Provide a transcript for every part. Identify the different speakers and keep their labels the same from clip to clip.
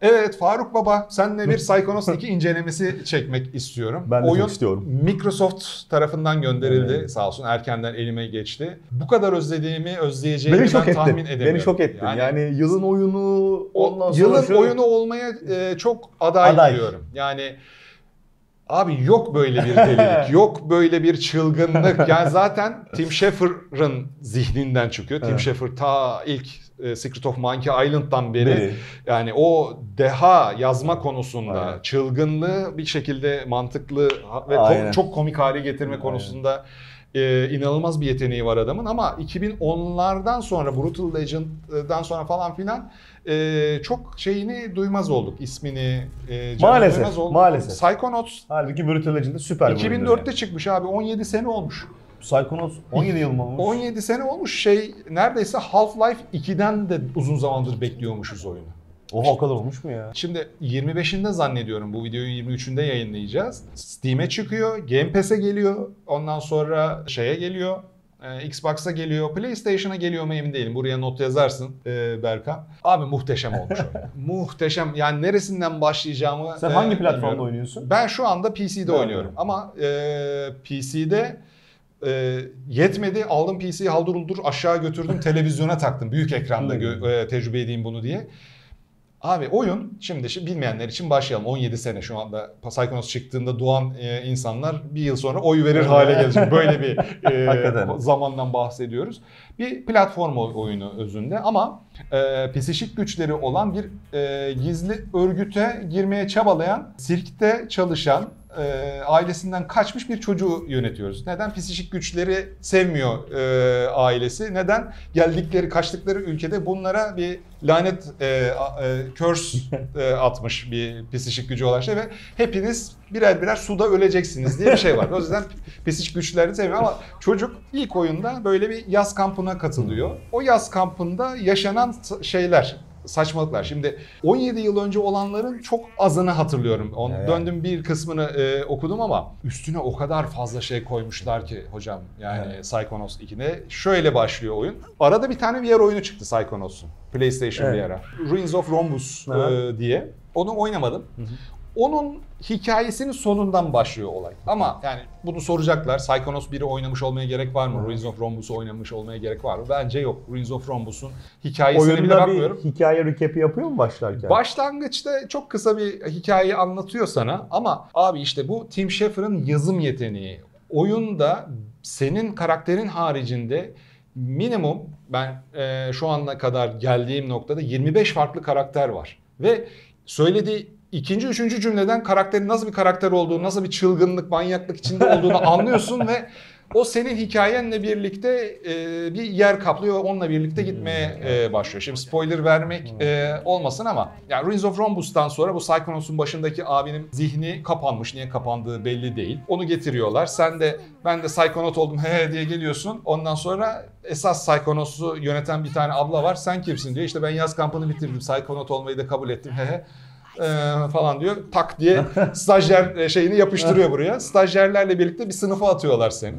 Speaker 1: Evet Faruk Baba senle bir Psychonauts 2 incelemesi çekmek istiyorum.
Speaker 2: Ben de çok
Speaker 1: Oyun
Speaker 2: istiyorum.
Speaker 1: Microsoft tarafından gönderildi
Speaker 2: Evet.
Speaker 1: sağ olsun erkenden elime geçti. Bu kadar özlediğimi özleyeceğimi
Speaker 2: Beni şok
Speaker 1: ben tahmin
Speaker 2: etti.
Speaker 1: edemiyorum.
Speaker 2: Beni şok etti. Yani, yılın oyunu ondan sonra
Speaker 1: yılın
Speaker 2: şöyle-
Speaker 1: oyunu olmaya e, çok aday,
Speaker 2: Aday.
Speaker 1: diyorum. Yani abi yok böyle bir delilik, yok böyle bir çılgınlık. Yani zaten Tim Schafer'ın zihninden çıkıyor. Tim. Schafer ta ilk e, Secret of Monkey Island'dan beri
Speaker 2: Beri.
Speaker 1: yani o deha yazma konusunda
Speaker 2: Aynen.
Speaker 1: çılgınlığı bir şekilde mantıklı ve
Speaker 2: Aynen.
Speaker 1: ko- çok komik hale getirme
Speaker 2: Aynen.
Speaker 1: konusunda e, inanılmaz bir yeteneği var adamın ama 2010'lardan sonra Brutal Legend'dan sonra falan filan e, çok şeyini duymaz olduk. ismini e,
Speaker 2: Maalesef,
Speaker 1: duymaz olduk.
Speaker 2: maalesef.
Speaker 1: Psychonauts
Speaker 2: Halbuki Brutal süper bir oyundur
Speaker 1: 2004'te
Speaker 2: yani.
Speaker 1: çıkmış abi 17 sene olmuş.
Speaker 2: Psychonauts 17 yıl mı olmuş?
Speaker 1: 17 sene olmuş şey neredeyse Half-Life 2'den de uzun zamandır bekliyormuşuz oyunu.
Speaker 2: Oha o kadar olmuş mu ya?
Speaker 1: Şimdi 25'inde zannediyorum bu videoyu 23'ünde yayınlayacağız. Steam'e çıkıyor, Game Pass'e geliyor, ondan sonra şeye geliyor, e, Xbox'a geliyor, PlayStation'a geliyor mu emin değilim. Buraya not yazarsın e, Berkan. Abi muhteşem olmuş oyun. muhteşem. Yani neresinden başlayacağımı
Speaker 2: Sen
Speaker 1: e,
Speaker 2: hangi platformda
Speaker 1: bilmiyorum.
Speaker 2: oynuyorsun?
Speaker 1: Ben şu anda PC'de
Speaker 2: Ben
Speaker 1: oynuyorum. Ama e, PC'de e, yetmedi. Aldım PC'yi haldır uldur aşağı götürdüm televizyona taktım. Büyük ekranda gö- e, tecrübe edeyim bunu diye. Abi oyun şimdi, şimdi bilmeyenler için başlayalım. 17 sene şu anda Psychonauts çıktığında doğan e, insanlar bir yıl sonra oy verir hale gelecek. Böyle bir e, zamandan bahsediyoruz. Bir platform oy- oyunu özünde ama e, psişik güçleri olan bir e, gizli örgüte girmeye çabalayan, sirkte çalışan, e, ailesinden kaçmış bir çocuğu yönetiyoruz. Neden? Psişik güçleri sevmiyor e, ailesi. Neden? Geldikleri, kaçtıkları ülkede bunlara bir lanet, e, e, curse e, atmış bir psişik gücü olan şey ve hepiniz birer birer suda öleceksiniz diye bir şey var. O yüzden psişik güçlerini sevmiyor ama çocuk ilk oyunda böyle bir yaz kampına katılıyor. O yaz kampında yaşanan şeyler, saçmalıklar. Şimdi 17 yıl önce olanların çok azını hatırlıyorum. On,
Speaker 2: Evet.
Speaker 1: Döndüm bir kısmını e, okudum ama üstüne o kadar fazla şey koymuşlar ki hocam. Yani
Speaker 2: Evet.
Speaker 1: Psychonauts 2'de şöyle başlıyor oyun. Arada bir tane VR oyunu çıktı Psychonauts'un. PlayStation
Speaker 2: Evet.
Speaker 1: VR'a. Ruins of Rhombus e,
Speaker 2: Evet.
Speaker 1: diye. Onu oynamadım. Onun hikayesinin sonundan başlıyor olay. Ama yani bunu soracaklar. Psychonauts 1'i oynamış olmaya gerek var mı? Ruins of Rhombus'u oynamış olmaya gerek var mı? Bence yok. Ruins of Rhombus'un hikayesine bile
Speaker 2: Oyunda
Speaker 1: bakmıyorum.
Speaker 2: bir hikaye recap'i yapıyor mu başlarken?
Speaker 1: Başlangıçta çok kısa bir hikayeyi anlatıyor sana ama abi işte bu Tim Schafer'ın yazım yeteneği. Oyunda senin karakterin haricinde minimum ben e, şu ana kadar geldiğim noktada 25 farklı karakter var. Ve söylediği ikinci, üçüncü cümleden karakterin nasıl bir karakter olduğunu, nasıl bir çılgınlık, manyaklık içinde olduğunu anlıyorsun ve o senin hikayenle birlikte e, bir yer kaplıyor onunla birlikte gitmeye e, başlıyor. Şimdi spoiler vermek e, olmasın ama yani Ruins of Rhombus'tan sonra bu Psychonauts'un başındaki abinin zihni kapanmış. Niye kapandığı belli değil. Onu getiriyorlar. Sen de ben de Psychonaut oldum he he diye geliyorsun. Ondan sonra esas Psychonauts'u yöneten bir tane abla var. Sen kimsin diyor. İşte ben yaz kampını bitirdim. Psychonaut olmayı da kabul ettim he he. Ee, falan diyor. Tak diye stajyer e, şeyini yapıştırıyor buraya. Stajyerlerle birlikte bir sınıfa atıyorlar seni.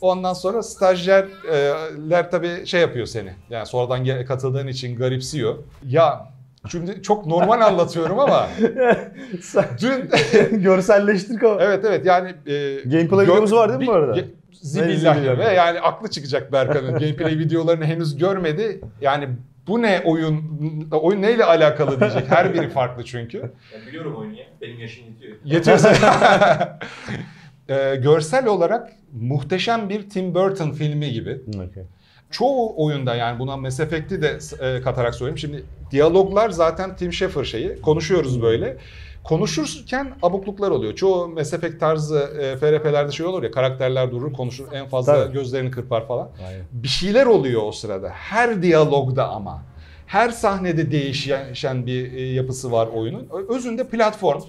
Speaker 1: Ondan sonra stajyerler tabii şey yapıyor seni. Yani sonradan katıldığın için garipsiyor. Ya şimdi çok normal anlatıyorum ama dün
Speaker 2: Görselleştir kal.
Speaker 1: evet evet yani e,
Speaker 2: Gameplay videomuz var değil mi bu arada?
Speaker 1: Zibillahi. ve yani aklı çıkacak Berkan'ın. Gameplay videolarını henüz görmedi. Yani bu ne oyun, oyun neyle alakalı diyecek. Her biri farklı çünkü.
Speaker 3: Ben biliyorum oyunu ya. Benim yaşım yetiyor.
Speaker 1: Yetiyorsa. Ee, görsel olarak muhteşem bir Tim Burton filmi gibi.
Speaker 2: Okay.
Speaker 1: Çoğu oyunda yani buna Mass Effect'i de e, katarak söyleyeyim. Şimdi diyaloglar zaten Tim Schafer şeyi. Konuşuyoruz böyle. Konuşurken abukluklar oluyor. Çoğu Mass Effect tarzı e, FRP'lerde şey olur ya karakterler durur konuşur en fazla
Speaker 2: Tabii.
Speaker 1: gözlerini kırpar falan.
Speaker 2: Aynen.
Speaker 1: Bir şeyler oluyor o sırada. Her diyalogda ama. Her sahnede değişen bir e, yapısı var oyunun. Özünde platform.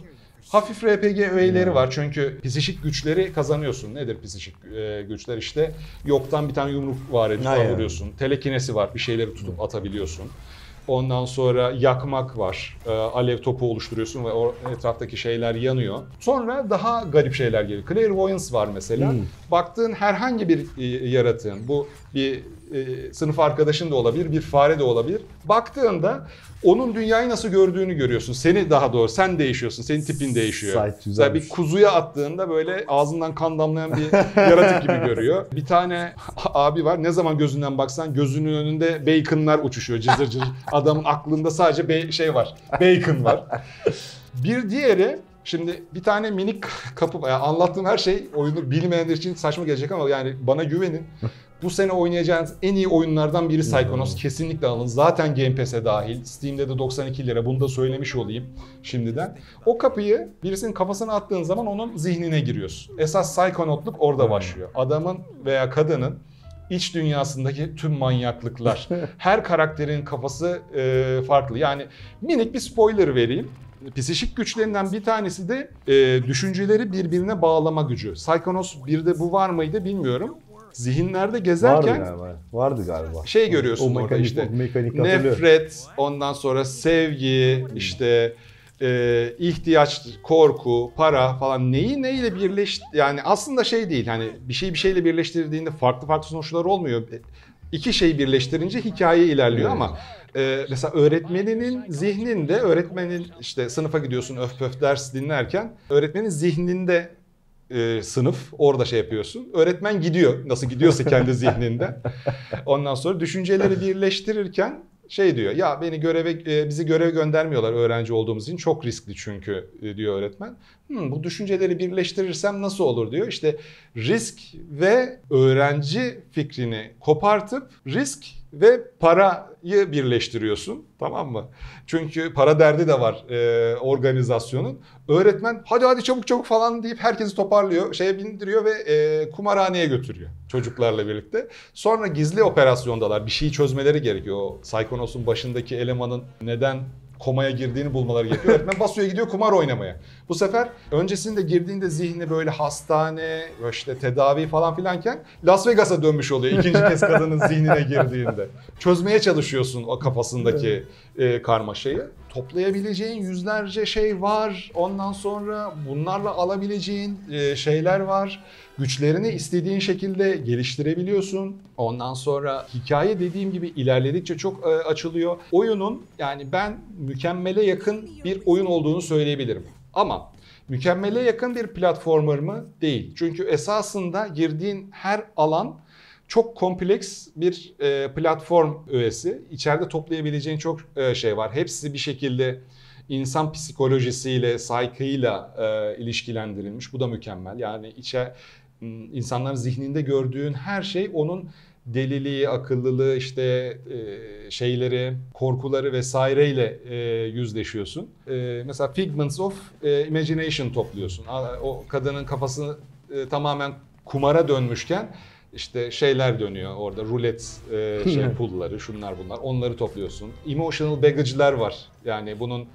Speaker 1: Hafif RPG öğeleri var çünkü psişik güçleri kazanıyorsun. Nedir psişik e, güçler? İşte yoktan bir tane yumruk var edip vuruyorsun. Telekinesi var. Bir şeyleri tutup atabiliyorsun. Ondan sonra yakmak var. E, alev topu oluşturuyorsun ve o etraftaki şeyler yanıyor. Sonra daha garip şeyler geliyor. Clairvoyance var mesela.
Speaker 2: Hmm.
Speaker 1: Baktığın herhangi bir e, yaratığın, bu bir e, sınıf arkadaşın da olabilir, bir fare de olabilir. Baktığında onun dünyayı nasıl gördüğünü görüyorsun. Seni daha doğru, sen değişiyorsun, senin tipin değişiyor. Mesela bir kuzuya attığında böyle ağzından kan damlayan bir yaratık gibi görüyor. Bir tane abi var, ne zaman gözünden baksan gözünün önünde baconlar uçuşuyor cızır cızır. Adamın aklında sadece be- şey var, bacon var. Bir diğeri Şimdi bir tane minik kapı yani anlattığım her şey oyunu bilmeyenler için saçma gelecek ama yani bana güvenin. Bu sene oynayacağınız en iyi oyunlardan biri Psychonauts. Kesinlikle alın. Zaten Game Pass'e dahil. Steam'de de 92 lira. Bunu da söylemiş olayım şimdiden. O kapıyı birisinin kafasına attığın zaman onun zihnine giriyorsun. Esas Psychonautluk orada başlıyor. Adamın veya kadının iç dünyasındaki tüm manyaklıklar. Her karakterin kafası e, farklı. Yani minik bir spoiler vereyim. Psişik güçlerinden bir tanesi de e, düşünceleri birbirine bağlama gücü. Psychonauts 1'de bu var mıydı bilmiyorum. Zihinlerde
Speaker 2: Vardı
Speaker 1: gezerken
Speaker 2: galiba. Vardı galiba.
Speaker 1: şey görüyorsun
Speaker 2: O
Speaker 1: orada
Speaker 2: mekanik-
Speaker 1: işte.
Speaker 2: o mekanik.
Speaker 1: Nefret, ondan sonra sevgi, işte e, ihtiyaç, korku, para falan neyi neyle birleş yani aslında şey değil hani bir şey bir şeyle birleştirdiğinde farklı farklı sonuçlar olmuyor. İki şeyi birleştirince hikaye ilerliyor
Speaker 2: Evet.
Speaker 1: ama e, mesela öğretmeninin zihninde öğretmenin işte sınıfa gidiyorsun öf pöf ders dinlerken öğretmenin zihninde e, sınıf orada şey yapıyorsun. Öğretmen gidiyor nasıl gidiyorsa kendi zihninde. Ondan sonra düşünceleri birleştirirken şey diyor ya beni göreve e, bizi göreve göndermiyorlar öğrenci olduğumuz için çok riskli çünkü e, diyor öğretmen. Hmm, bu düşünceleri birleştirirsem nasıl olur diyor. İşte risk ve öğrenci fikrini kopartıp risk ve parayı birleştiriyorsun tamam mı? Çünkü para derdi de var e, organizasyonun. Öğretmen hadi hadi çabuk çabuk falan deyip herkesi toparlıyor, şeye bindiriyor ve e, kumarhaneye götürüyor çocuklarla birlikte. Sonra gizli operasyondalar. Bir şeyi çözmeleri gerekiyor. O Psychonauts'un başındaki elemanın neden komaya girdiğini bulmaları gerekiyor. Öğretmen basıyor gidiyor kumar oynamaya. Bu sefer öncesinde girdiğinde zihni böyle hastane, işte tedavi falan filanken Las Vegas'a dönmüş oluyor ikinci kez kadının zihnine girdiğinde. Çözmeye çalışıyorsun o kafasındaki e, karmaşayı. Toplayabileceğin yüzlerce şey var. Ondan sonra bunlarla alabileceğin e, şeyler var. Güçlerini istediğin şekilde geliştirebiliyorsun. Ondan sonra hikaye dediğim gibi ilerledikçe çok e, açılıyor. Oyunun yani ben mükemmele yakın bir oyun olduğunu söyleyebilirim. Ama mükemmele yakın bir platformer mı? Değil. Çünkü esasında girdiğin her alan çok kompleks bir e, platform öğesi. İçeride toplayabileceğin çok e, şey var. Hepsi bir şekilde insan psikolojisiyle, psyche'ıyla e, ilişkilendirilmiş. Bu da mükemmel. Yani içe insanların zihninde gördüğün her şey onun deliliği, akıllılığı, işte e, şeyleri, korkuları vesaireyle e, yüzleşiyorsun. E, mesela figments of e, imagination topluyorsun. O kadının kafası e, tamamen kumara dönmüşken işte şeyler dönüyor orada rulet e, şey pulları şunlar bunlar onları topluyorsun. Emotional baggage'ler var. Yani bunun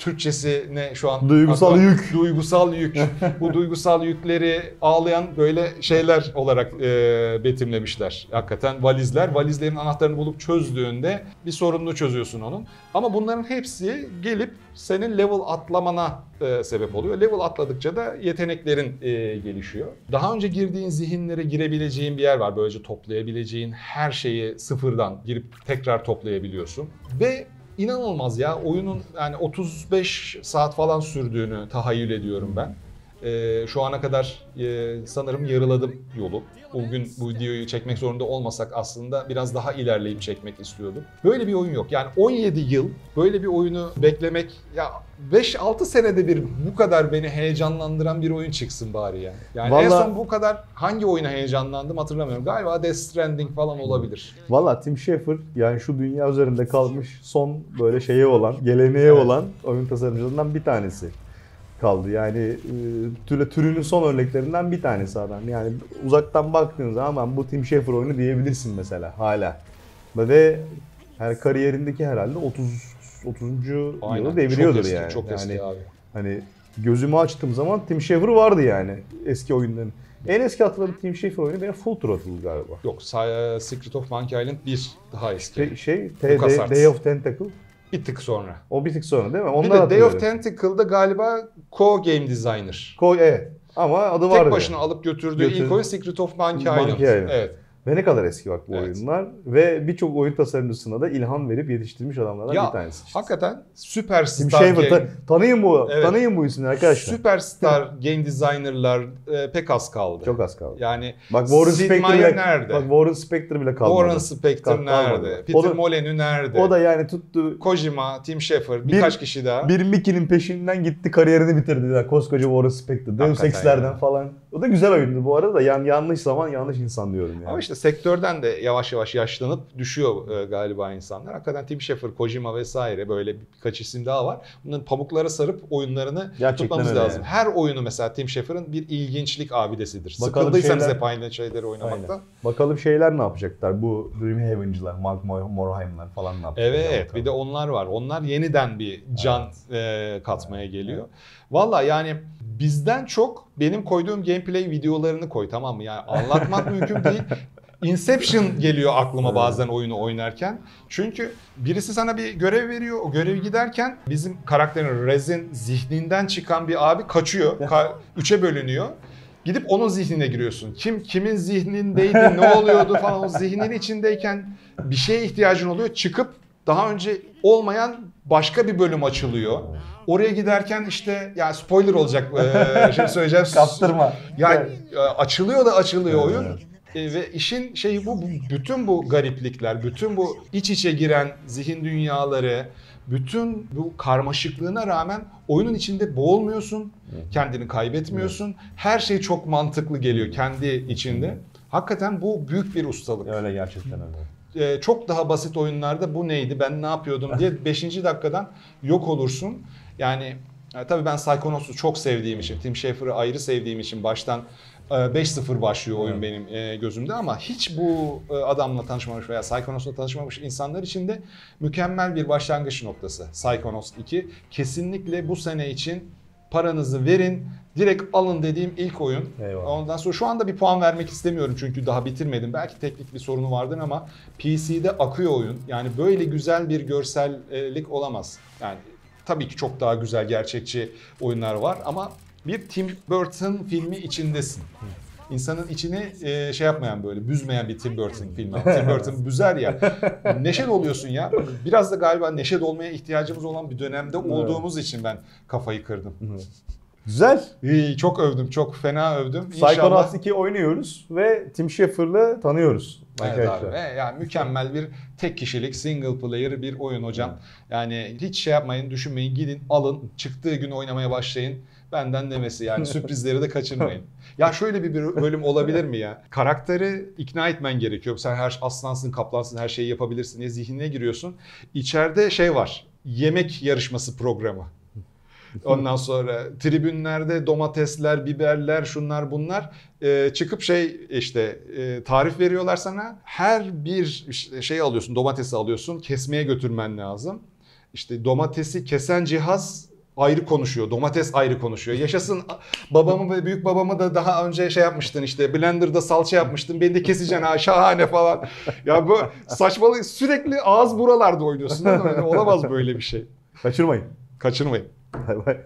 Speaker 1: Türkçesi ne şu an?
Speaker 2: Duygusal
Speaker 1: aklıma-
Speaker 2: yük.
Speaker 1: Duygusal yük. Bu duygusal yükleri ağlayan böyle şeyler olarak e, betimlemişler. Hakikaten valizler. Valizlerin anahtarını bulup çözdüğünde bir sorununu çözüyorsun onun. Ama bunların hepsi gelip senin level atlamana e, sebep oluyor. Level atladıkça da yeteneklerin e, gelişiyor. Daha önce girdiğin zihinlere girebileceğin bir yer var. Böylece toplayabileceğin her şeyi sıfırdan girip tekrar toplayabiliyorsun. Ve inanılmaz ya oyunun yani 35 saat falan sürdüğünü tahayyül ediyorum ben. Ee, şu ana kadar e, sanırım yarıladım yolu. Bugün bu videoyu çekmek zorunda olmasak aslında biraz daha ilerleyip çekmek istiyordum. Böyle bir oyun yok. Yani 17 yıl böyle bir oyunu beklemek ya 5-6 senede bir bu kadar beni heyecanlandıran bir oyun çıksın bari yani. Yani en
Speaker 2: Vallahi-
Speaker 1: son bu kadar hangi oyuna heyecanlandım hatırlamıyorum. Galiba Death Stranding falan olabilir.
Speaker 2: Valla Tim Schafer yani şu dünya üzerinde kalmış son böyle şeye olan, geleneğe
Speaker 1: Evet.
Speaker 2: olan oyun tasarımcılarından bir tanesi kaldı. Yani e, türe türünün son örneklerinden bir tanesi adam. Yani uzaktan baktığın zaman bu Tim Schafer oyunu diyebilirsin mesela hala. Ve her kariyerindeki herhalde 30 30. yılı deviriyordur
Speaker 1: çok eski,
Speaker 2: yani.
Speaker 1: Çok eski
Speaker 2: yani
Speaker 1: abi.
Speaker 2: Hani gözümü açtığım zaman Tim Schafer vardı yani eski oyunların. En eski hatırladığım Tim Schafer oyunu benim Full Throttle galiba.
Speaker 1: Yok, Secret of Monkey Island 1 daha eski.
Speaker 2: Şey, şey T-
Speaker 1: LucasArts.
Speaker 2: Day of Tentacle.
Speaker 1: Bir tık sonra.
Speaker 2: O bir tık sonra değil mi?
Speaker 1: bir
Speaker 2: Onlar
Speaker 1: de Day of Tentacle'da galiba co-game designer.
Speaker 2: Koy evet. Ama adı var.
Speaker 1: Tek başına alıp götürdüğü
Speaker 2: Götür-
Speaker 1: ilk oyun Secret of Monkey,
Speaker 2: Monkey
Speaker 1: Island.
Speaker 2: Island.
Speaker 1: Evet.
Speaker 2: Ve ne kadar eski bak bu
Speaker 1: Evet.
Speaker 2: oyunlar. Ve birçok oyun tasarımcısına da ilham verip yetiştirmiş adamlardan
Speaker 1: Ya,
Speaker 2: bir tanesi. işte.
Speaker 1: Hakikaten
Speaker 2: Tim
Speaker 1: süperstar
Speaker 2: Schafer,
Speaker 1: game,
Speaker 2: ta- tanıyın bu,
Speaker 1: Evet.
Speaker 2: tanıyın bu isimleri arkadaşlar.
Speaker 1: süperstar game designerlar e, pek az kaldı.
Speaker 2: Çok az kaldı.
Speaker 1: Yani
Speaker 2: Bak Warren Spector bile,
Speaker 1: nerede?
Speaker 2: bak Warren Spector bile kalmadı.
Speaker 1: Warren Spector
Speaker 2: Kal- kalmadı.
Speaker 1: nerede?
Speaker 2: O
Speaker 1: Peter
Speaker 2: da-
Speaker 1: Molyneux nerede?
Speaker 2: O da yani tuttu
Speaker 1: Kojima, Tim Schafer,
Speaker 2: Bir-
Speaker 1: birkaç kişi daha.
Speaker 2: bir Mickey'nin peşinden gitti kariyerini bitirdi. Ya, koskoca Warren Spector. Deus Ex'lerden
Speaker 1: ya.
Speaker 2: falan. O da güzel oyundu bu arada da. Yani yanlış zaman yanlış insan diyorum yani.
Speaker 1: Ama işte sektörden de yavaş yavaş yaşlanıp düşüyor e, galiba insanlar. Hakikaten Tim Schafer, Kojima vesaire böyle birkaç isim daha var. Bunların pamuklara sarıp oyunlarını
Speaker 2: Gerçekten
Speaker 1: tutmamız
Speaker 2: öyle
Speaker 1: lazım. Her oyunu mesela Tim Schafer'ın bir ilginçlik abidesidir.
Speaker 2: Bakalım
Speaker 1: Sıkıldıysanız
Speaker 2: şeyler-
Speaker 1: hep aynı şeyleri oynamaktan.
Speaker 2: Aynen. Bakalım şeyler ne yapacaklar? Bu Dreamhaven'cılar, Mark Mor- Morhaim'ler falan ne yapacaklar?
Speaker 1: Evet bir de onlar var. Onlar yeniden bir can e, katmaya geliyor. Valla yani bizden çok benim koyduğum gameplay videolarını koy tamam mı? Yani anlatmak mümkün değil. Inception geliyor aklıma bazen oyunu oynarken. Çünkü birisi sana bir görev veriyor. O görevi giderken bizim karakterin Rez'in zihninden çıkan bir abi kaçıyor. Ka- üçe bölünüyor. Gidip onun zihnine giriyorsun. Kim kimin zihnindeydi, ne oluyordu falan o zihnin içindeyken bir şeye ihtiyacın oluyor. Çıkıp daha önce olmayan başka bir bölüm açılıyor. Oraya giderken işte ya spoiler olacak eee şey söyleyeceğim.
Speaker 2: Kaptırma.
Speaker 1: Yani e, açılıyor da açılıyor oyun.
Speaker 2: evet.
Speaker 1: E, ve işin şeyi bu, bu bütün bu gariplikler, bütün bu iç içe giren zihin dünyaları, bütün bu karmaşıklığına rağmen oyunun içinde boğulmuyorsun, kendini kaybetmiyorsun. Her şey çok mantıklı geliyor kendi içinde. Hakikaten bu büyük bir ustalık.
Speaker 2: Öyle gerçekten öyle.
Speaker 1: Ee, çok daha basit oyunlarda bu neydi, ben ne yapıyordum diye 5. dakikadan yok olursun. Yani e, tabii ben Psychonauts'u çok sevdiğim için, Tim Schafer'ı ayrı sevdiğim için baştan e, 5-0 başlıyor oyun
Speaker 2: Evet.
Speaker 1: benim e, gözümde ama hiç bu e, adamla tanışmamış veya Psychonauts'la tanışmamış insanlar için de mükemmel bir başlangıç noktası Psychonauts 2. Kesinlikle bu sene için paranızı verin, direkt alın dediğim ilk oyun.
Speaker 2: Eyvallah.
Speaker 1: Ondan sonra şu anda bir puan vermek istemiyorum çünkü daha bitirmedim. Belki teknik bir sorunu vardır ama PC'de akıyor oyun. Yani böyle güzel bir görsellik olamaz. Yani tabii ki çok daha güzel gerçekçi oyunlar var ama bir Tim Burton filmi içindesin. İnsanın içini e, şey yapmayan böyle büzmeyen bir Tim Burton filmi. Tim Burton büzer ya. Neşe doluyorsun ya. Biraz da galiba neşe dolmaya ihtiyacımız olan bir dönemde olduğumuz için ben kafayı kırdım.
Speaker 2: Güzel.
Speaker 1: İyi, çok övdüm, çok fena övdüm.
Speaker 2: Psychonauts 2 oynuyoruz ve Tim Schafer'lı tanıyoruz Arkadaşlar.
Speaker 1: abi. Yani mükemmel bir tek kişilik single player bir oyun hocam. Yani hiç şey yapmayın, düşünmeyin, gidin alın, çıktığı gün oynamaya başlayın. Benden demesi yani sürprizleri de kaçırmayın. Ya şöyle bir bir bölüm olabilir mi ya? Karakteri ikna etmen gerekiyor. Sen her aslansın, kaplansın, her şeyi yapabilirsin diye zihnine giriyorsun. İçeride şey var. Yemek yarışması programı. Ondan sonra tribünlerde domatesler, biberler, şunlar bunlar Ee, çıkıp şey işte e, tarif veriyorlar sana. Her bir şey alıyorsun, domatesi alıyorsun, kesmeye götürmen lazım. İşte domatesi kesen cihaz ayrı konuşuyor. Domates ayrı konuşuyor. Yaşasın babamı ve büyük babamı da daha önce şey yapmıştın işte blenderda salça yapmıştın. Beni de keseceksin ha şahane falan. Ya bu saçmalık sürekli ağız buralarda oynuyorsun. değil mi? Olamaz böyle bir şey.
Speaker 2: Kaçırmayın.
Speaker 1: Kaçırmayın.
Speaker 2: Bye bye.